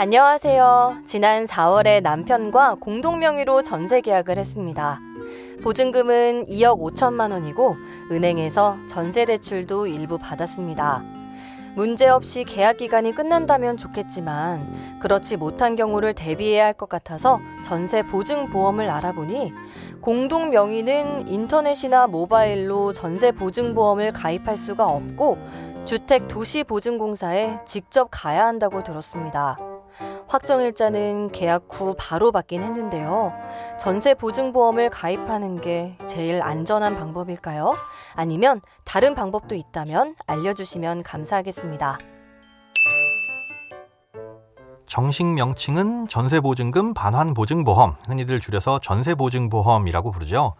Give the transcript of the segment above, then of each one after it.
안녕하세요. 지난 4월에 남편과 공동 명의로 전세 계약을 했습니다. 보증금은 2억 5천만 원이고 은행에서 전세 대출도 일부 받았습니다. 문제없이 계약 기간이 끝난다면 좋겠지만 그렇지 못한 경우를 대비해야 할 것 같아서 전세 보증 보험을 알아보니 공동 명의는 인터넷이나 모바일로 전세 보증 보험을 가입할 수가 없고 주택 도시 보증공사에 직접 가야 한다고 들었습니다. 확정일자는 계약 후 바로 받긴 했는데요. 전세 보증보험을 가입하는 게 제일 안전한 방법일까요? 아니면 다른 방법도 있다면 알려주시면 감사하겠습니다. 정식 명칭은 전세보증금 반환보증보험, 흔히들 줄여서 전세보증보험이라고 부르죠.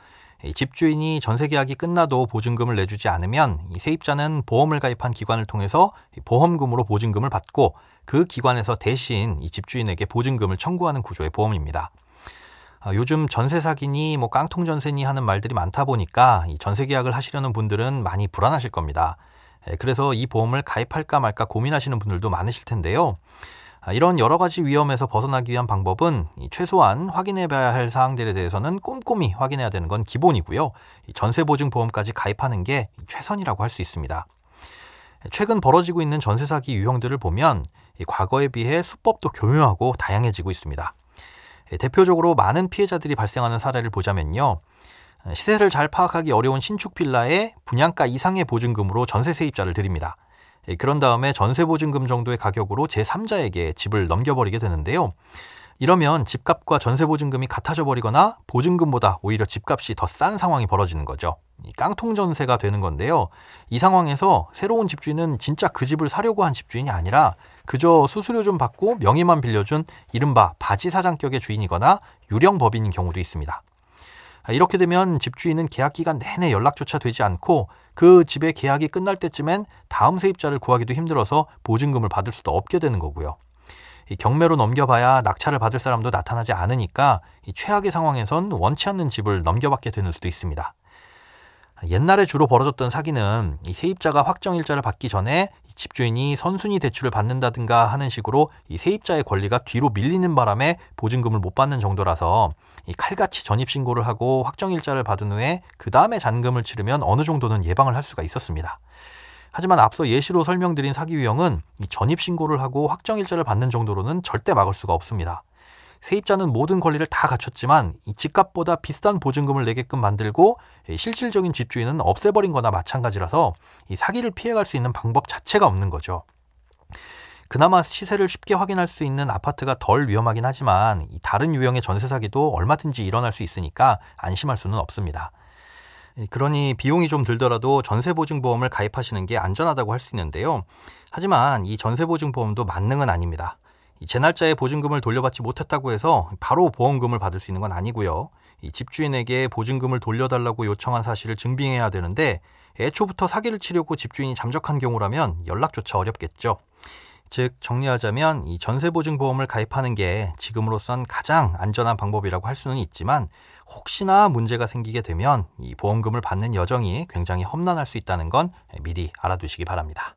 집주인이 전세 계약이 끝나도 보증금을 내주지 않으면 세입자는 보험을 가입한 기관을 통해서 보험금으로 보증금을 받고 그 기관에서 대신 이 집주인에게 보증금을 청구하는 구조의 보험입니다. 아, 요즘 전세 사기니 뭐 깡통 전세니 하는 말들이 많다 보니까 이 전세 계약을 하시려는 분들은 많이 불안하실 겁니다. 그래서 이 보험을 가입할까 말까 고민하시는 분들도 많으실 텐데요. 아, 이런 여러 가지 위험에서 벗어나기 위한 방법은 최소한 확인해 봐야 할 사항들에 대해서는 꼼꼼히 확인해야 되는 건 기본이고요. 전세보증보험까지 가입하는 게 최선이라고 할 수 있습니다. 최근 벌어지고 있는 전세 사기 유형들을 보면 과거에 비해 수법도 교묘하고 다양해지고 있습니다. 대표적으로 많은 피해자들이 발생하는 사례를 보자면요. 시세를 잘 파악하기 어려운 신축 빌라에 분양가 이상의 보증금으로 전세 세입자를 드립니다. 예, 그런 다음에 전세보증금 정도의 가격으로 제3자에게 집을 넘겨버리게 되는데요. 이러면 집값과 전세보증금이 같아져 버리거나 보증금보다 오히려 집값이 더 싼 상황이 벌어지는 거죠. 깡통 전세가 되는 건데요. 이 상황에서 새로운 집주인은 진짜 그 집을 사려고 한 집주인이 아니라 그저 수수료 좀 받고 명의만 빌려준 이른바 바지 사장격의 주인이거나 유령 법인인 경우도 있습니다. 아, 이렇게 되면 집주인은 계약 기간 내내 연락조차 되지 않고 그 집의 계약이 끝날 때쯤엔 다음 세입자를 구하기도 힘들어서 보증금을 받을 수도 없게 되는 거고요. 경매로 넘겨봐야 낙찰을 받을 사람도 나타나지 않으니까 최악의 상황에선 원치 않는 집을 넘겨받게 되는 수도 있습니다. 옛날에 주로 벌어졌던 사기는 이 세입자가 확정일자를 받기 전에 집주인이 선순위 대출을 받는다든가 하는 식으로 이 세입자의 권리가 뒤로 밀리는 바람에 보증금을 못 받는 정도라서 이 칼같이 전입신고를 하고 확정일자를 받은 후에 그 다음에 잔금을 치르면 어느 정도는 예방을 할 수가 있었습니다. 하지만 앞서 예시로 설명드린 사기 유형은 전입신고를 하고 확정일자를 받는 정도로는 절대 막을 수가 없습니다. 세입자는 모든 권리를 다 갖췄지만 이 집값보다 비싼 보증금을 내게끔 만들고 실질적인 집주인은 없애버린 거나 마찬가지라서 이 사기를 피해갈 수 있는 방법 자체가 없는 거죠. 그나마 시세를 쉽게 확인할 수 있는 아파트가 덜 위험하긴 하지만 이 다른 유형의 전세 사기도 얼마든지 일어날 수 있으니까 안심할 수는 없습니다. 그러니 비용이 좀 들더라도 전세보증보험을 가입하시는 게 안전하다고 할 수 있는데요. 하지만 이 전세보증보험도 만능은 아닙니다. 제 날짜에 보증금을 돌려받지 못했다고 해서 바로 보험금을 받을 수 있는 건 아니고요. 이 집주인에게 보증금을 돌려달라고 요청한 사실을 증빙해야 되는데 애초부터 사기를 치려고 집주인이 잠적한 경우라면 연락조차 어렵겠죠. 즉 정리하자면 이 전세보증보험을 가입하는 게 지금으로선 가장 안전한 방법이라고 할 수는 있지만 혹시나 문제가 생기게 되면 이 보험금을 받는 여정이 굉장히 험난할 수 있다는 건 미리 알아두시기 바랍니다.